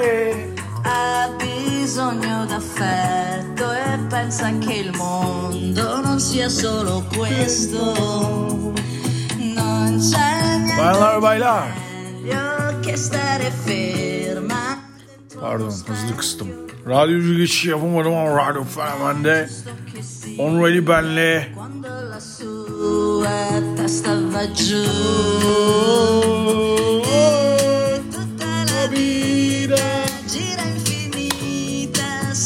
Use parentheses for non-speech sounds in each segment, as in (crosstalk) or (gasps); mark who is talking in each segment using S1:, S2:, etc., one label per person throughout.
S1: e
S2: ha bisogno d'affetto e pensa che il mondo non sia solo questo. Non c'è niente
S1: baylar.
S2: meglio che stare ferma.
S1: Pardon hızlı kıstım. Radyocu geçiş yapamadım ama Radyo Fenomen'de Onurali benle
S2: Quando la sua testa va giù.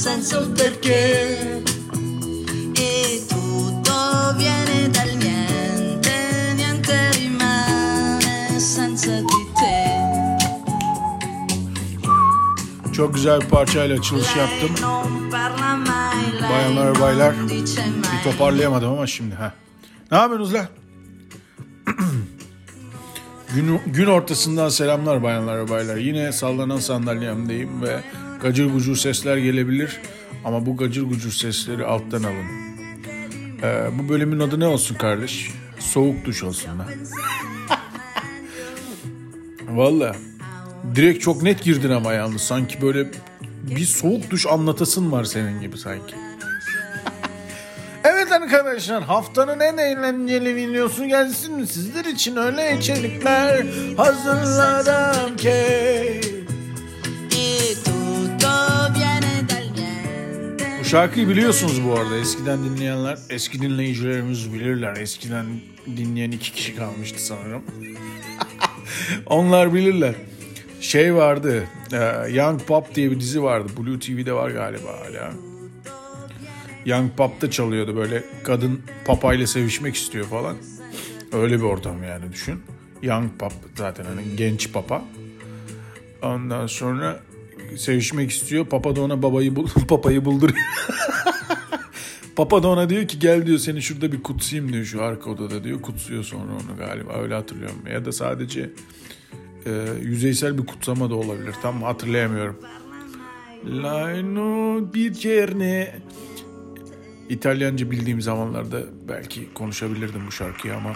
S2: Senza un perché. E tutto viene dal niente, niente rimane senza di te.
S1: Çok güzel bir parçayla açılış yaptım. Bayanlar baylar bir toparlayamadım ama şimdi ha. Ne yapıyorsunuz lan? (clears throat) gün, gün ortasından selamlar bayanlar ve baylar. Yine sallanan sandalyemdeyim ve gacır gucur sesler gelebilir. Ama bu gacır gucur sesleri alttan alın. Ee, bu bölümün adı ne olsun kardeş? Soğuk duş olsun lan. (laughs) Valla. Direkt çok net girdin ama yalnız. Sanki böyle bir soğuk duş anlatasın var senin gibi sanki. (laughs) Evet arkadaşlar haftanın en eğlenceli videosu gelsin mi? Sizler için öyle içerikler hazırladım ki. Şarkıyı biliyorsunuz bu arada. Eskiden dinleyenler, eski dinleyicilerimiz bilirler. Eskiden dinleyen iki kişi kalmıştı sanırım. (laughs) Onlar bilirler. Şey vardı, e, Young Pop diye bir dizi vardı. Blue TV'de var galiba hala. Young Pop'ta çalıyordu böyle kadın papayla sevişmek istiyor falan. Öyle bir ortam yani düşün. Young Pop zaten hani genç papa. Ondan sonra sevişmek istiyor. Papa da ona babayı bul (laughs) papayı bulduruyor. (laughs) Papa da ona diyor ki gel diyor seni şurada bir kutsayım diyor şu arka odada diyor. Kutsuyor sonra onu galiba öyle hatırlıyorum. Ya da sadece e, yüzeysel bir kutsama da olabilir. Tam hatırlayamıyorum. Laino bir cerne. İtalyanca bildiğim zamanlarda belki konuşabilirdim bu şarkıyı ama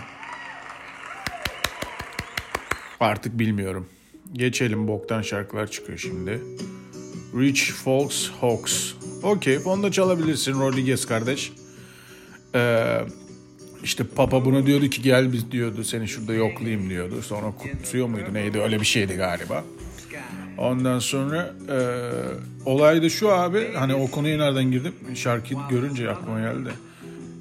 S1: artık bilmiyorum. Geçelim boktan şarkılar çıkıyor şimdi. Rich Folks Hawks. Okey onu da çalabilirsin Rodriguez kardeş. Ee, işte Papa buna diyordu ki gel biz diyordu seni şurada yoklayayım diyordu. Sonra kutsuyor muydu neydi öyle bir şeydi galiba. Ondan sonra e, olay da şu abi hani o konuya nereden girdim şarkıyı görünce aklıma geldi.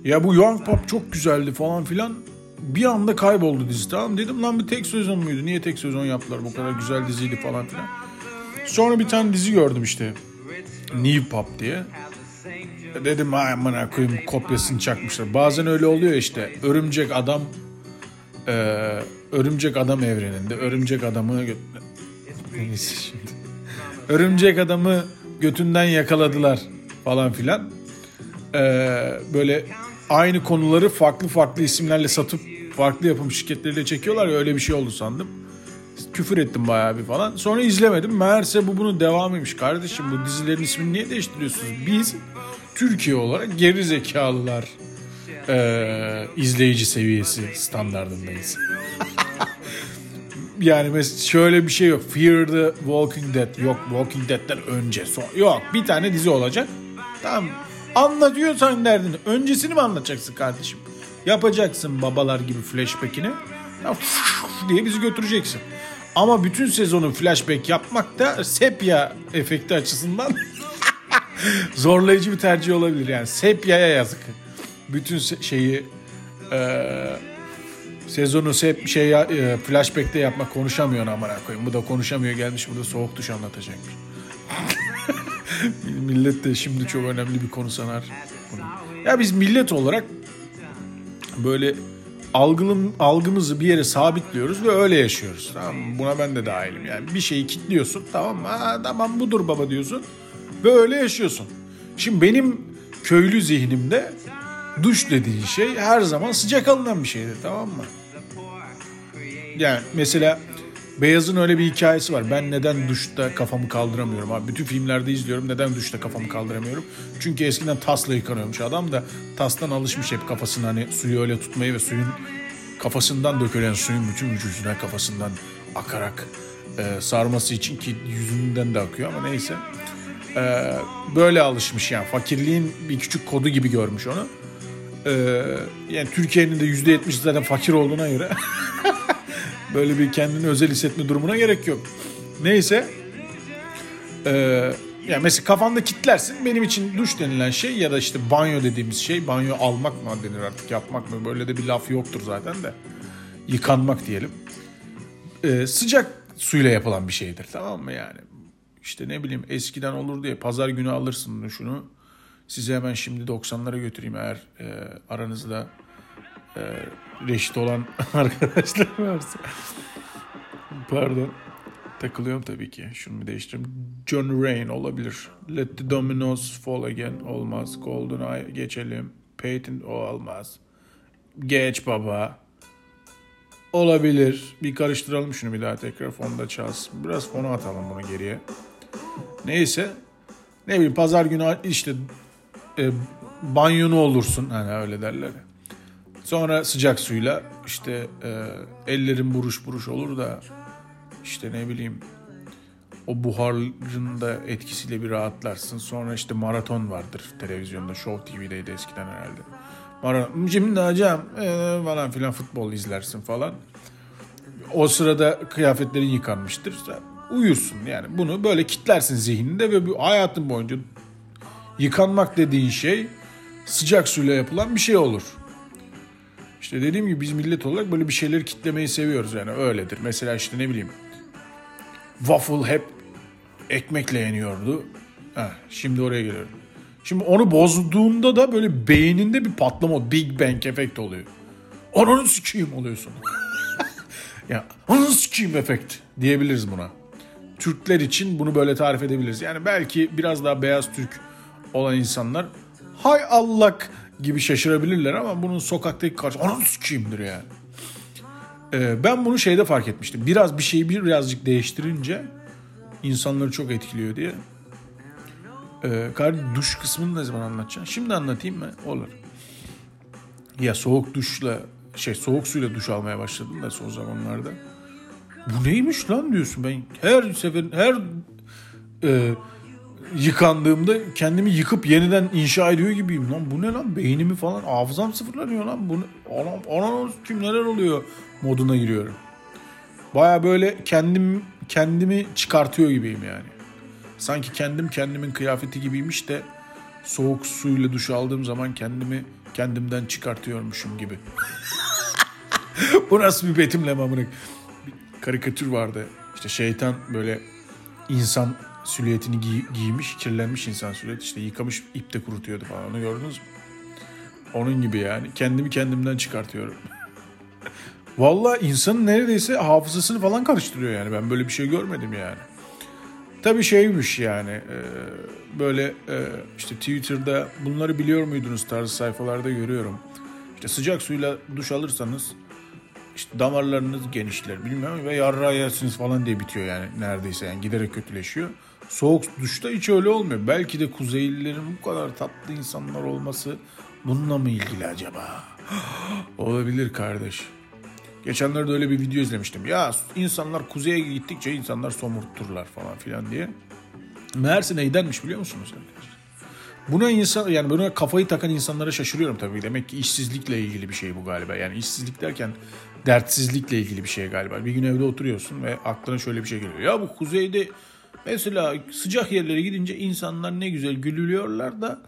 S1: Ya bu Young Pop çok güzeldi falan filan. Bir anda kayboldu dizi tamam dedim lan bir tek sezon muydu? Niye tek sezon yaptılar bu kadar güzel diziydi falan filan. Sonra bir tane dizi gördüm işte. New Pop diye. Dedim ay amına koyayım kopyasını çakmışlar. Bazen öyle oluyor işte. Örümcek adam e, örümcek adam evreninde örümcek adamı Neyse şimdi. Örümcek adamı götünden yakaladılar falan filan. Ee, böyle aynı konuları farklı farklı isimlerle satıp farklı yapım şirketleriyle çekiyorlar ya öyle bir şey oldu sandım. Küfür ettim bayağı bir falan. Sonra izlemedim. Meğerse bu bunun devamıymış. Kardeşim bu dizilerin ismini niye değiştiriyorsunuz? Biz Türkiye olarak geri zekalılar ee, izleyici seviyesi standardındayız. (laughs) Yani mesela şöyle bir şey yok. Fear the Walking Dead. Yok Walking Dead'den önce. Son. Yok bir tane dizi olacak. Tamam. Anlatıyorsan derdini. Öncesini mi anlatacaksın kardeşim? Yapacaksın babalar gibi flashback'ini. Diye bizi götüreceksin. Ama bütün sezonu flashback yapmak da sepya efekti açısından (laughs) zorlayıcı bir tercih olabilir. Yani sepyaya yazık. Bütün se- şeyi eee Sezonu hep şey e, flashback'te yapmak konuşamıyor amına koyayım. Bu da konuşamıyor gelmiş burada soğuk duş anlatacakmış. (laughs) millet de şimdi çok önemli bir konu sanar. Ya biz millet olarak böyle algılım, algımızı bir yere sabitliyoruz ve öyle yaşıyoruz. Tamam? Buna ben de dahilim. Yani bir şeyi kilitliyorsun tamam mı? Ha, tamam budur baba diyorsun ve öyle yaşıyorsun. Şimdi benim köylü zihnimde duş dediğin şey her zaman sıcak alınan bir şeydir tamam mı? Yani mesela Beyaz'ın öyle bir hikayesi var. Ben neden duşta kafamı kaldıramıyorum abi. Bütün filmlerde izliyorum. Neden duşta kafamı kaldıramıyorum? Çünkü eskiden tasla yıkanıyormuş adam da tastan alışmış hep kafasını hani suyu öyle tutmayı ve suyun kafasından dökülen suyun bütün vücuduna kafasından akarak e, sarması için ki yüzünden de akıyor ama neyse. E, böyle alışmış yani fakirliğin bir küçük kodu gibi görmüş onu. E, yani Türkiye'nin de %70 zaten fakir olduğuna göre (laughs) böyle bir kendini özel hissetme durumuna gerek yok. Neyse. E, yani mesela kafanda kitlersin. Benim için duş denilen şey ya da işte banyo dediğimiz şey. Banyo almak mı denir artık yapmak mı? Böyle de bir laf yoktur zaten de. Yıkanmak diyelim. Ee, sıcak suyla yapılan bir şeydir tamam mı yani? İşte ne bileyim eskiden olur diye pazar günü alırsın şunu. Size hemen şimdi 90'lara götüreyim eğer e, aranızda e, reşit olan (laughs) arkadaşlar varsa. Pardon. Takılıyorum tabii ki. Şunu bir değiştireyim. John Rain olabilir. Let the Dominoes Fall Again olmaz. GoldenEye geçelim. Peyton o olmaz. Geç baba. Olabilir. Bir karıştıralım şunu bir daha tekrar fonda çalsın. Biraz fona atalım bunu geriye. Neyse. Ne bileyim pazar günü işte e, banyonu olursun. Hani öyle derler. Sonra sıcak suyla işte e, ellerin buruş buruş olur da işte ne bileyim o buharın da etkisiyle bir rahatlarsın. Sonra işte maraton vardır televizyonda. Show TV'deydi eskiden herhalde. Maraton, şimdi hocam ee, falan filan futbol izlersin falan. O sırada kıyafetlerin yıkanmıştır. Uyursun yani. Bunu böyle kitlersin zihninde ve bu hayatın boyunca yıkanmak dediğin şey sıcak suyla yapılan bir şey olur. İşte dediğim gibi biz millet olarak böyle bir şeyleri kitlemeyi seviyoruz yani öyledir. Mesela işte ne bileyim waffle hep ekmekle yeniyordu. Heh, şimdi oraya geliyorum. Şimdi onu bozduğunda da böyle beyninde bir patlama, Big Bang efekt oluyor. Ananı sikeyim oluyorsun. (laughs) ya ananı sikeyim efekt diyebiliriz buna. Türkler için bunu böyle tarif edebiliriz. Yani belki biraz daha beyaz Türk olan insanlar hay Allah gibi şaşırabilirler ama bunun sokaktaki karşı ananı sikeyimdir yani. Ee, ben bunu şeyde fark etmiştim. Biraz bir şeyi birazcık değiştirince insanları çok etkiliyor diye. Ee, duş kısmını ne zaman anlatacaksın? Şimdi anlatayım mı? Olur. Ya soğuk duşla şey soğuk suyla duş almaya başladım da son zamanlarda. Bu neymiş lan diyorsun ben her sefer her e, yıkandığımda kendimi yıkıp yeniden inşa ediyor gibiyim lan bu ne lan beynimi falan hafızam sıfırlanıyor lan bu ne? Anam, kim neler oluyor moduna giriyorum. Baya böyle kendim kendimi çıkartıyor gibiyim yani. Sanki kendim kendimin kıyafeti gibiymiş de soğuk suyla duş aldığım zaman kendimi kendimden çıkartıyormuşum gibi. (laughs) Bu nasıl bir betimleme amına? Karikatür vardı. İşte şeytan böyle insan silüetini giy- giymiş, kirlenmiş insan silüet. işte yıkamış ipte kurutuyordu falan. Onu gördünüz mü? Onun gibi yani. Kendimi kendimden çıkartıyorum. (laughs) Valla insanın neredeyse hafızasını falan karıştırıyor yani. Ben böyle bir şey görmedim yani. Tabii şeymiş yani e, böyle e, işte Twitter'da bunları biliyor muydunuz tarzı sayfalarda görüyorum. İşte sıcak suyla duş alırsanız işte damarlarınız genişler bilmem ve yarra yersiniz falan diye bitiyor yani neredeyse yani giderek kötüleşiyor. Soğuk duşta hiç öyle olmuyor. Belki de Kuzeylilerin bu kadar tatlı insanlar olması bununla mı ilgili acaba? (gasps) Olabilir kardeş. Geçenlerde öyle bir video izlemiştim. Ya insanlar kuzeye gittikçe insanlar somurturlar falan filan diye. Meğerse neydenmiş biliyor musunuz arkadaşlar? Buna insan yani buna kafayı takan insanlara şaşırıyorum tabii. Demek ki işsizlikle ilgili bir şey bu galiba. Yani işsizlik derken dertsizlikle ilgili bir şey galiba. Bir gün evde oturuyorsun ve aklına şöyle bir şey geliyor. Ya bu kuzeyde mesela sıcak yerlere gidince insanlar ne güzel gülüyorlar da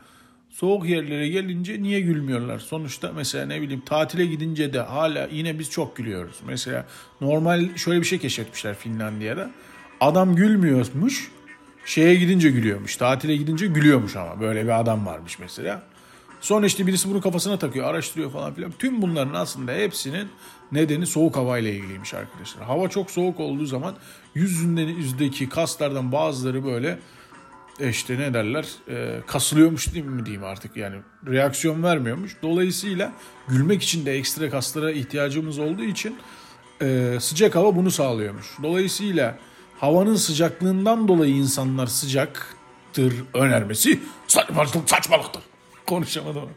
S1: soğuk yerlere gelince niye gülmüyorlar? Sonuçta mesela ne bileyim tatile gidince de hala yine biz çok gülüyoruz. Mesela normal şöyle bir şey keşfetmişler Finlandiya'da. Adam gülmüyormuş. Şeye gidince gülüyormuş. Tatile gidince gülüyormuş ama. Böyle bir adam varmış mesela. Sonra işte birisi bunu kafasına takıyor, araştırıyor falan filan. Tüm bunların aslında hepsinin nedeni soğuk havayla ilgiliymiş arkadaşlar. Hava çok soğuk olduğu zaman yüzünde yüzdeki kaslardan bazıları böyle işte ne derler e, kasılıyormuş değil mi diyeyim artık yani reaksiyon vermiyormuş. Dolayısıyla gülmek için de ekstra kaslara ihtiyacımız olduğu için e, sıcak hava bunu sağlıyormuş. Dolayısıyla havanın sıcaklığından dolayı insanlar sıcaktır önermesi saçmalıktır. saçmalıktır. Konuşamadım.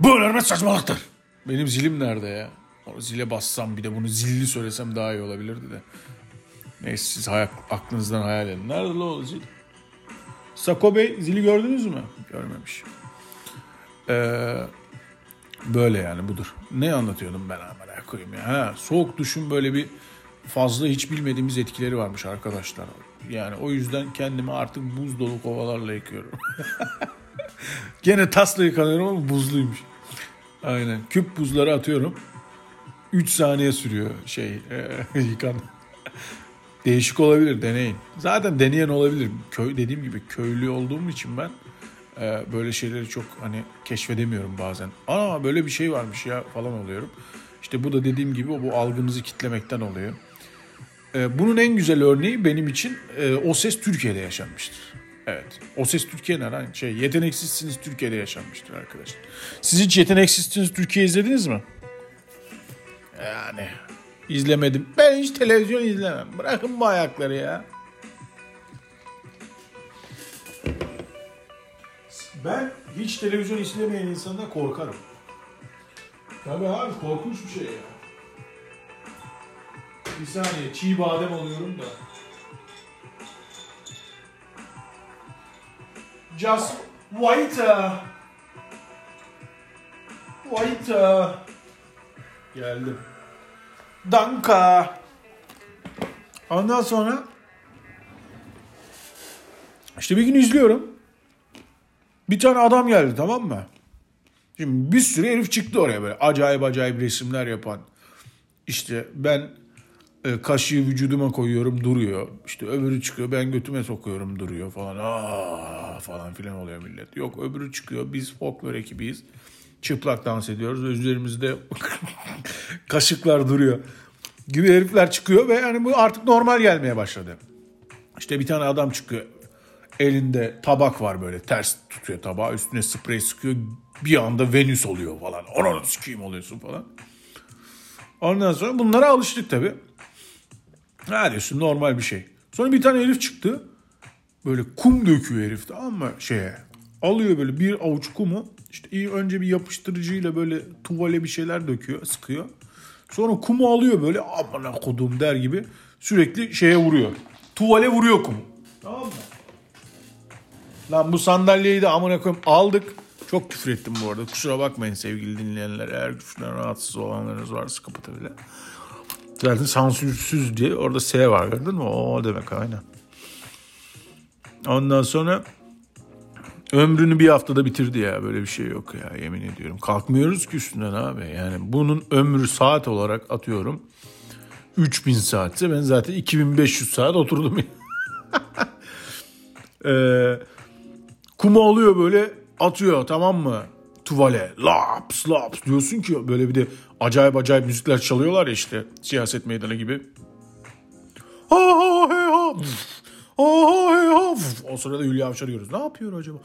S1: Bu önerme saçmalıktır. Benim zilim nerede ya? Zile bassam bir de bunu zilli söylesem daha iyi olabilirdi de. Neyse siz hayal, aklınızdan hayal edin. Nerede la o zil? Sako Bey zili gördünüz mü? Görmemiş. Ee, böyle yani budur. Ne anlatıyordum ben amına koyayım ya. Ha, soğuk duşun böyle bir fazla hiç bilmediğimiz etkileri varmış arkadaşlar. Yani o yüzden kendimi artık buz dolu kovalarla yıkıyorum. (laughs) Gene tasla yıkanıyorum ama buzluymuş. Aynen. Küp buzları atıyorum. 3 saniye sürüyor şey e, (laughs) yıkan. Değişik olabilir deneyin. Zaten deneyen olabilir. Köy dediğim gibi köylü olduğum için ben e, böyle şeyleri çok hani keşfedemiyorum bazen. Aa böyle bir şey varmış ya falan oluyorum. İşte bu da dediğim gibi bu algımızı kitlemekten oluyor. E, bunun en güzel örneği benim için e, O Ses Türkiye'de yaşanmıştır. Evet. O Ses Türkiye'nin herhangi şey yeteneksizsiniz Türkiye'de yaşanmıştır arkadaşlar. Siz hiç yeteneksizsiniz Türkiye izlediniz mi? Yani izlemedim. Ben hiç televizyon izlemem. Bırakın bu ayakları ya. Ben hiç televizyon izlemeyen insandan korkarım. Tabii abi korkunç bir şey ya. Bir saniye çiğ badem alıyorum da. Just wait. a- Wait. a- Geldim. Danka. Ondan sonra işte bir gün izliyorum. Bir tane adam geldi tamam mı? Şimdi bir sürü herif çıktı oraya böyle acayip acayip resimler yapan. İşte ben kaşığı vücuduma koyuyorum duruyor. İşte öbürü çıkıyor ben götüme sokuyorum duruyor falan. Aa falan filan oluyor millet. Yok öbürü çıkıyor biz folklor ekibiyiz. Çıplak dans ediyoruz üzerimizde (laughs) kaşıklar duruyor. Gibi herifler çıkıyor ve yani bu artık normal gelmeye başladı. İşte bir tane adam çıkıyor. Elinde tabak var böyle ters tutuyor tabağı üstüne sprey sıkıyor. Bir anda Venüs oluyor falan. Ona sikeyim oluyorsun falan. Ondan sonra bunlara alıştık tabii. Ha diyorsun normal bir şey. Sonra bir tane herif çıktı. Böyle kum döküyor herif tamam mı şeye. Alıyor böyle bir avuç kumu. İşte iyi önce bir yapıştırıcıyla böyle tuvale bir şeyler döküyor, sıkıyor. Sonra kumu alıyor böyle amına kodum der gibi sürekli şeye vuruyor. Tuvale vuruyor kumu. Tamam mı? Lan bu sandalyeyi de amına koyayım aldık. Çok küfür ettim bu arada. Kusura bakmayın sevgili dinleyenler. Eğer küfürden rahatsız olanlarınız varsa kapatabilir. Zaten sansürsüz diye orada S var gördün mü? O demek aynen. Ondan sonra ömrünü bir haftada bitirdi ya. Böyle bir şey yok ya yemin ediyorum. Kalkmıyoruz ki üstünden abi. Yani bunun ömrü saat olarak atıyorum. 3000 saatse ben zaten 2500 saat oturdum. (laughs) Eee Kumu alıyor böyle atıyor tamam mı? Tuvale laps laps diyorsun ki böyle bir de acayip acayip müzikler çalıyorlar ya işte siyaset meydanı gibi. O sırada Hülya Avşar'ı görüyoruz. Ne yapıyor acaba?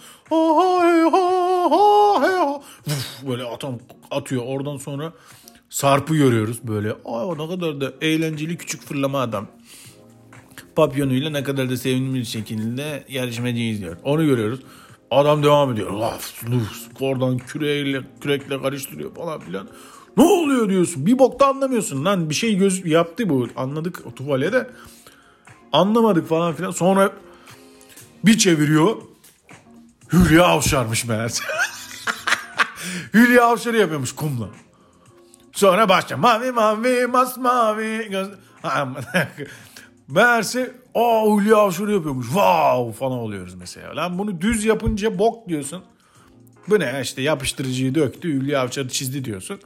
S1: Böyle atan atıyor. Oradan sonra Sarp'ı görüyoruz böyle. Aa ne kadar da eğlenceli küçük fırlama adam papyonuyla ne kadar da sevimli bir şekilde yarışmacı izliyor. Onu görüyoruz. Adam devam ediyor. Laf, luf, oradan küreğiyle, kürekle karıştırıyor falan filan. Ne oluyor diyorsun. Bir bokta anlamıyorsun lan. Bir şey göz yaptı bu. Anladık o tuvale de. Anlamadık falan filan. Sonra bir çeviriyor. Hülya Avşar'mış meğerse. (laughs) Hülya Avşar'ı yapıyormuş kumla. Sonra başla mavi mavi masmavi göz... (laughs) Meğerse aa Hülya Avşar'ı yapıyormuş. Wow falan oluyoruz mesela. Lan bunu düz yapınca bok diyorsun. Bu ne işte yapıştırıcıyı döktü Hülya Avşar'ı çizdi diyorsun.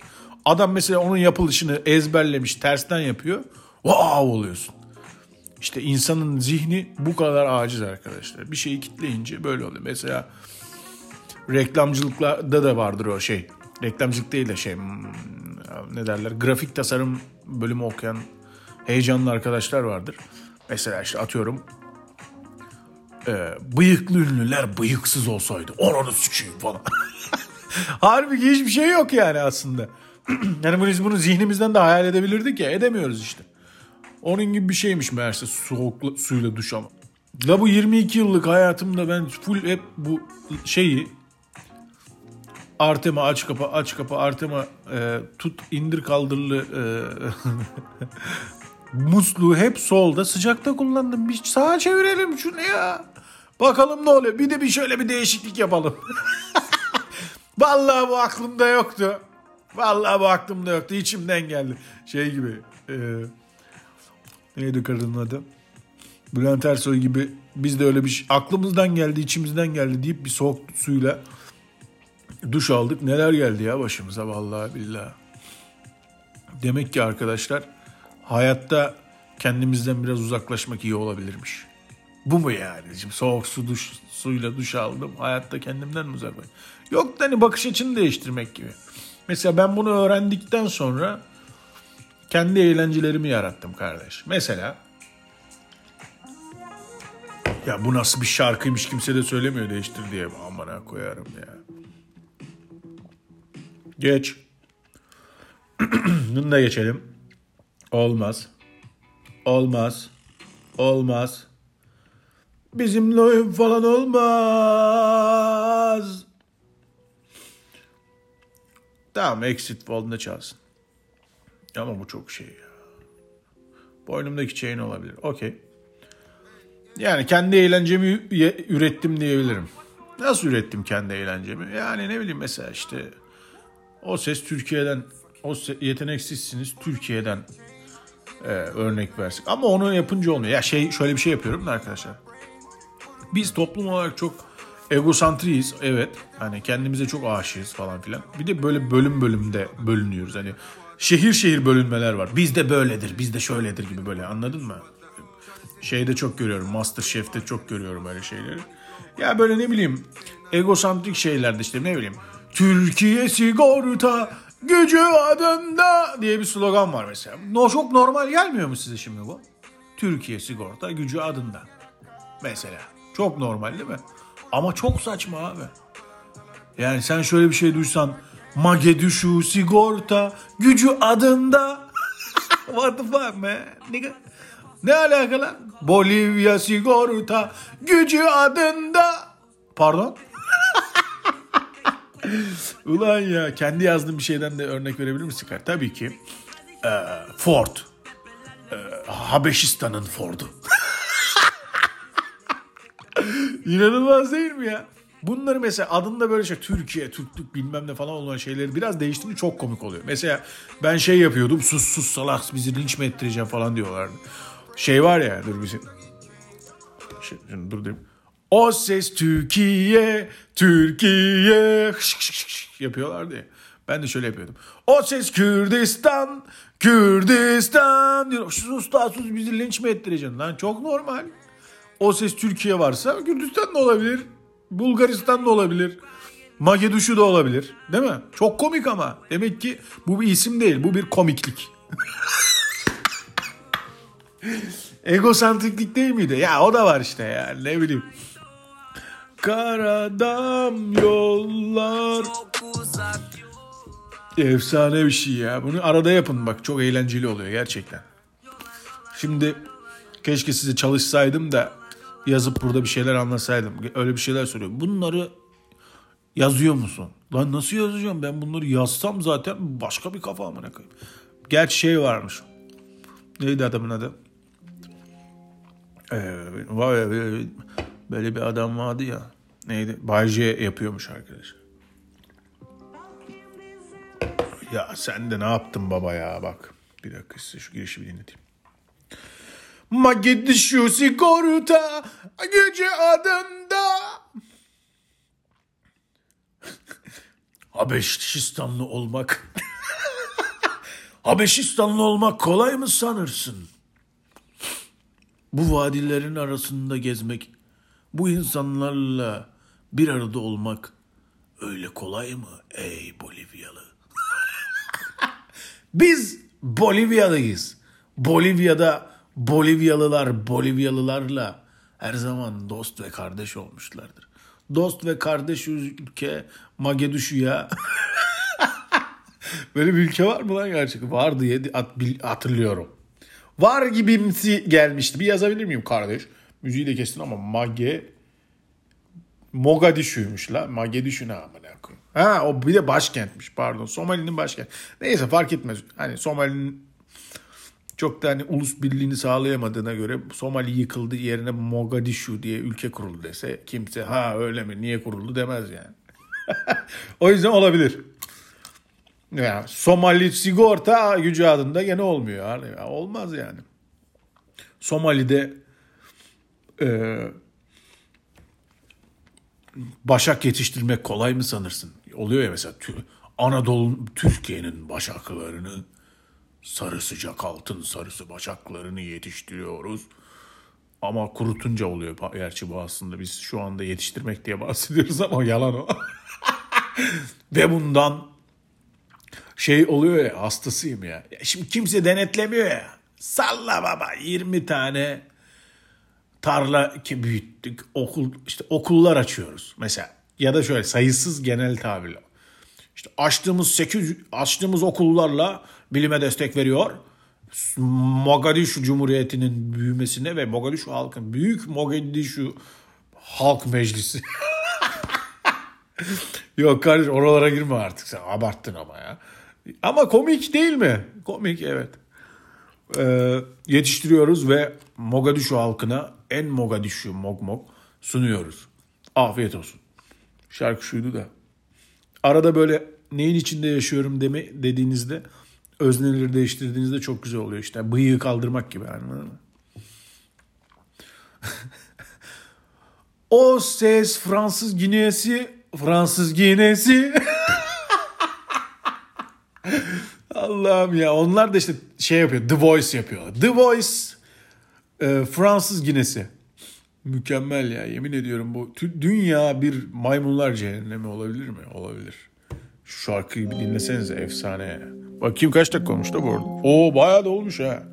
S1: Adam mesela onun yapılışını ezberlemiş tersten yapıyor. Wow oluyorsun. İşte insanın zihni bu kadar aciz arkadaşlar. Bir şeyi kitleyince böyle oluyor. Mesela reklamcılıklarda da vardır o şey. Reklamcılık değil de şey hmm, ne derler grafik tasarım bölümü okuyan heyecanlı arkadaşlar vardır. Mesela işte atıyorum e, bıyıklı ünlüler bıyıksız olsaydı onu sikeyim falan. (laughs) Halbuki hiçbir şey yok yani aslında. (clears throat) yani bunu, bunu zihnimizden de hayal edebilirdik ya edemiyoruz işte. Onun gibi bir şeymiş meğerse soğuk suyla duş ama. La bu 22 yıllık hayatımda ben full hep bu şeyi Artema aç kapa aç kapa Artema e, tut indir kaldırlı e, (laughs) Musluğu hep solda sıcakta kullandım. Bir sağa çevirelim şunu ya. Bakalım ne oluyor. Bir de bir şöyle bir değişiklik yapalım. (laughs) Vallahi bu aklımda yoktu. Vallahi bu aklımda yoktu. İçimden geldi. Şey gibi. E, neydi kadının adı? Bülent Ersoy gibi biz de öyle bir şey, aklımızdan geldi, içimizden geldi deyip bir soğuk suyla duş aldık. Neler geldi ya başımıza vallahi billahi. Demek ki arkadaşlar hayatta kendimizden biraz uzaklaşmak iyi olabilirmiş. Bu mu yani? Şimdi soğuk su duş, suyla duş aldım. Hayatta kendimden mi uzaklaşmak? Yok da hani bakış açını değiştirmek gibi. Mesela ben bunu öğrendikten sonra kendi eğlencelerimi yarattım kardeş. Mesela ya bu nasıl bir şarkıymış kimse de söylemiyor değiştir diye. Amına koyarım ya. Geç. (clears throat) Bunu da geçelim. Olmaz. Olmaz. Olmaz. Bizimle oyun falan olmaz. Tamam Exit Wall'da çalsın. Ama bu çok şey ya. Boynumdaki chain olabilir. Okey. Yani kendi eğlencemi ürettim diyebilirim. Nasıl ürettim kendi eğlencemi? Yani ne bileyim mesela işte o ses Türkiye'den o yeteneksizsiniz Türkiye'den e, örnek versek. Ama onu yapınca olmuyor. Ya şey şöyle bir şey yapıyorum da arkadaşlar. Biz toplum olarak çok egosantriyiz. Evet. Hani kendimize çok aşığız falan filan. Bir de böyle bölüm bölümde bölünüyoruz. Hani şehir şehir bölünmeler var. Bizde böyledir, bizde şöyledir gibi böyle anladın mı? Şeyde çok görüyorum. Master Chef'te çok görüyorum öyle şeyleri. Ya böyle ne bileyim egosantrik şeylerde işte ne bileyim. Türkiye sigorta gücü adında diye bir slogan var mesela. No, çok normal gelmiyor mu size şimdi bu? Türkiye sigorta gücü adında. Mesela. Çok normal değil mi? Ama çok saçma abi. Yani sen şöyle bir şey duysan Magedüşu sigorta gücü adında (laughs) What the fuck man? Ne alaka lan? Bolivya sigorta gücü adında. Pardon? Ulan ya kendi yazdığım bir şeyden de örnek verebilir misin? Tabii ki. Ee, Ford. Ee, Habeşistan'ın Ford'u. (laughs) İnanılmaz değil mi ya? Bunları mesela adında böyle şey Türkiye, Türklük bilmem ne falan olan şeyleri biraz değiştirince çok komik oluyor. Mesela ben şey yapıyordum sus sus salak bizi linç mi ettireceğim falan diyorlardı. Şey var ya dur bir şey. şey şimdi dur diyeyim. O ses Türkiye, Türkiye hış, hış, hış, yapıyorlardı ya. Ben de şöyle yapıyordum. O ses Kürdistan, Kürdistan diyor. Sus da sus bizi linç mi ettireceksin lan? Çok normal. O ses Türkiye varsa Kürdistan da olabilir. Bulgaristan da olabilir. Mageduşu da olabilir. Değil mi? Çok komik ama. Demek ki bu bir isim değil. Bu bir komiklik. (laughs) Egosantriklik değil miydi? Ya o da var işte ya. Ne bileyim. Karadam yollar. Efsane bir şey ya. Bunu arada yapın bak. Çok eğlenceli oluyor gerçekten. Şimdi keşke size çalışsaydım da yazıp burada bir şeyler anlasaydım. Öyle bir şeyler soruyor. Bunları yazıyor musun? Lan nasıl yazacağım? Ben bunları yazsam zaten başka bir kafa amına koyayım. Gerçi şey varmış. Neydi adamın adı? Ee, böyle bir adam vardı ya. Neydi? Bay J yapıyormuş arkadaş. Ya sen de ne yaptın baba ya bak. Bir dakika size şu girişi bir dinleteyim. Magedi şu sigorta gücü adında. Habeşistanlı olmak. Habeşistanlı olmak kolay mı sanırsın? Bu vadilerin arasında gezmek, bu insanlarla bir arada olmak öyle kolay mı ey Bolivyalı? (laughs) Biz Bolivyalıyız. Bolivya'da Bolivyalılar Bolivyalılarla her zaman dost ve kardeş olmuşlardır. Dost ve kardeş ülke Mageduşu ya. (laughs) Böyle bir ülke var mı lan gerçekten? Var diye hatırlıyorum. Var gibimsi gelmişti. Bir yazabilir miyim kardeş? Müziği de kestin ama Mage Mogadishu'ymuş la. Mogadishu ne amına. Ha o bir de başkentmiş pardon. Somali'nin başkent. Neyse fark etmez. Hani Somali'nin Çok da hani ulus birliğini sağlayamadığına göre Somali yıkıldı yerine Mogadishu diye ülke kuruldu dese kimse ha öyle mi niye kuruldu demez yani. (laughs) o yüzden olabilir. Ya Somali sigorta gücü adında gene olmuyor. Yani. Olmaz yani. Somali'de e, başak yetiştirmek kolay mı sanırsın? Oluyor ya mesela Anadolu Türkiye'nin başaklarını sarı sıcak altın sarısı başaklarını yetiştiriyoruz. Ama kurutunca oluyor gerçi bu aslında. Biz şu anda yetiştirmek diye bahsediyoruz ama yalan o. (laughs) Ve bundan şey oluyor ya hastasıyım ya. ya. Şimdi kimse denetlemiyor ya. Salla baba 20 tane tarla büyüttük. Okul işte okullar açıyoruz mesela. Ya da şöyle sayısız genel tabirle. İşte açtığımız 8 açtığımız okullarla bilime destek veriyor. Mogadishu Cumhuriyeti'nin büyümesine ve Mogadishu halkın büyük Mogadishu Halk Meclisi. (laughs) Yok kardeş oralara girme artık sen abarttın ama ya. Ama komik değil mi? Komik evet. Ee, yetiştiriyoruz ve Mogadishu halkına en Mogadishu mog mog sunuyoruz. Afiyet olsun. Şarkı şuydu da. Arada böyle neyin içinde yaşıyorum deme dediğinizde özneleri değiştirdiğinizde çok güzel oluyor işte. Bıyığı kaldırmak gibi anladın mı? (laughs) o ses Fransız Ginesi, Fransız Ginesi. (laughs) Allah'ım ya onlar da işte şey yapıyor The Voice yapıyor. The Voice e, Fransız Ginesi. Mükemmel ya yemin ediyorum bu dünya bir maymunlar cehennemi olabilir mi? Olabilir. Şu şarkıyı bir dinlesenize efsane. Bakayım kaç dakika olmuş da bu arada. Oo bayağı da olmuş ha.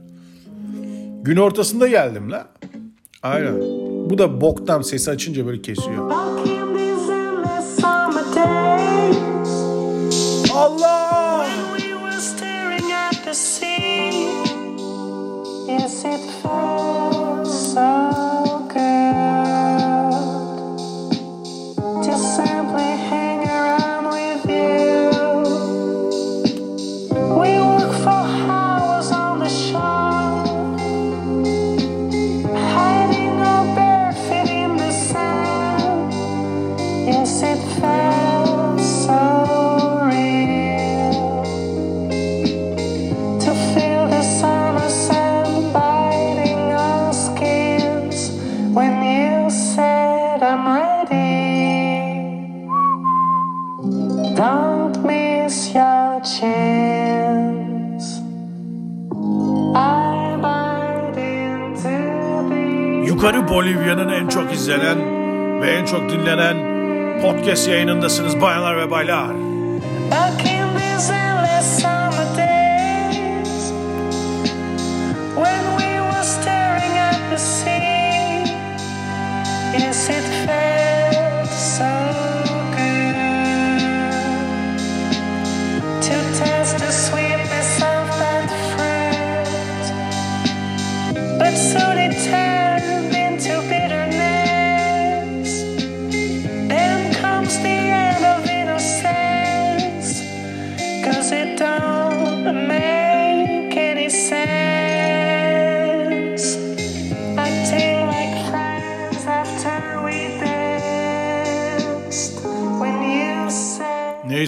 S1: Gün ortasında geldim la. Aynen. Bu da boktan sesi açınca böyle kesiyor. Allah! Yukarı Bolivya'nın en çok izlenen ve en çok dinlenen podcast yayınındasınız bayanlar ve baylar.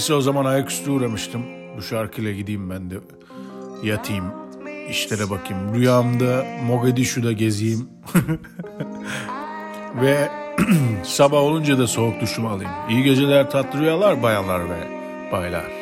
S1: Neyse o zaman ayaküstü uğramıştım. Bu şarkıyla gideyim ben de yatayım. işlere bakayım. Rüyamda Mogadishu'da gezeyim. (laughs) ve (clears throat) sabah olunca da soğuk duşumu alayım. İyi geceler tatlı rüyalar bayanlar ve baylar.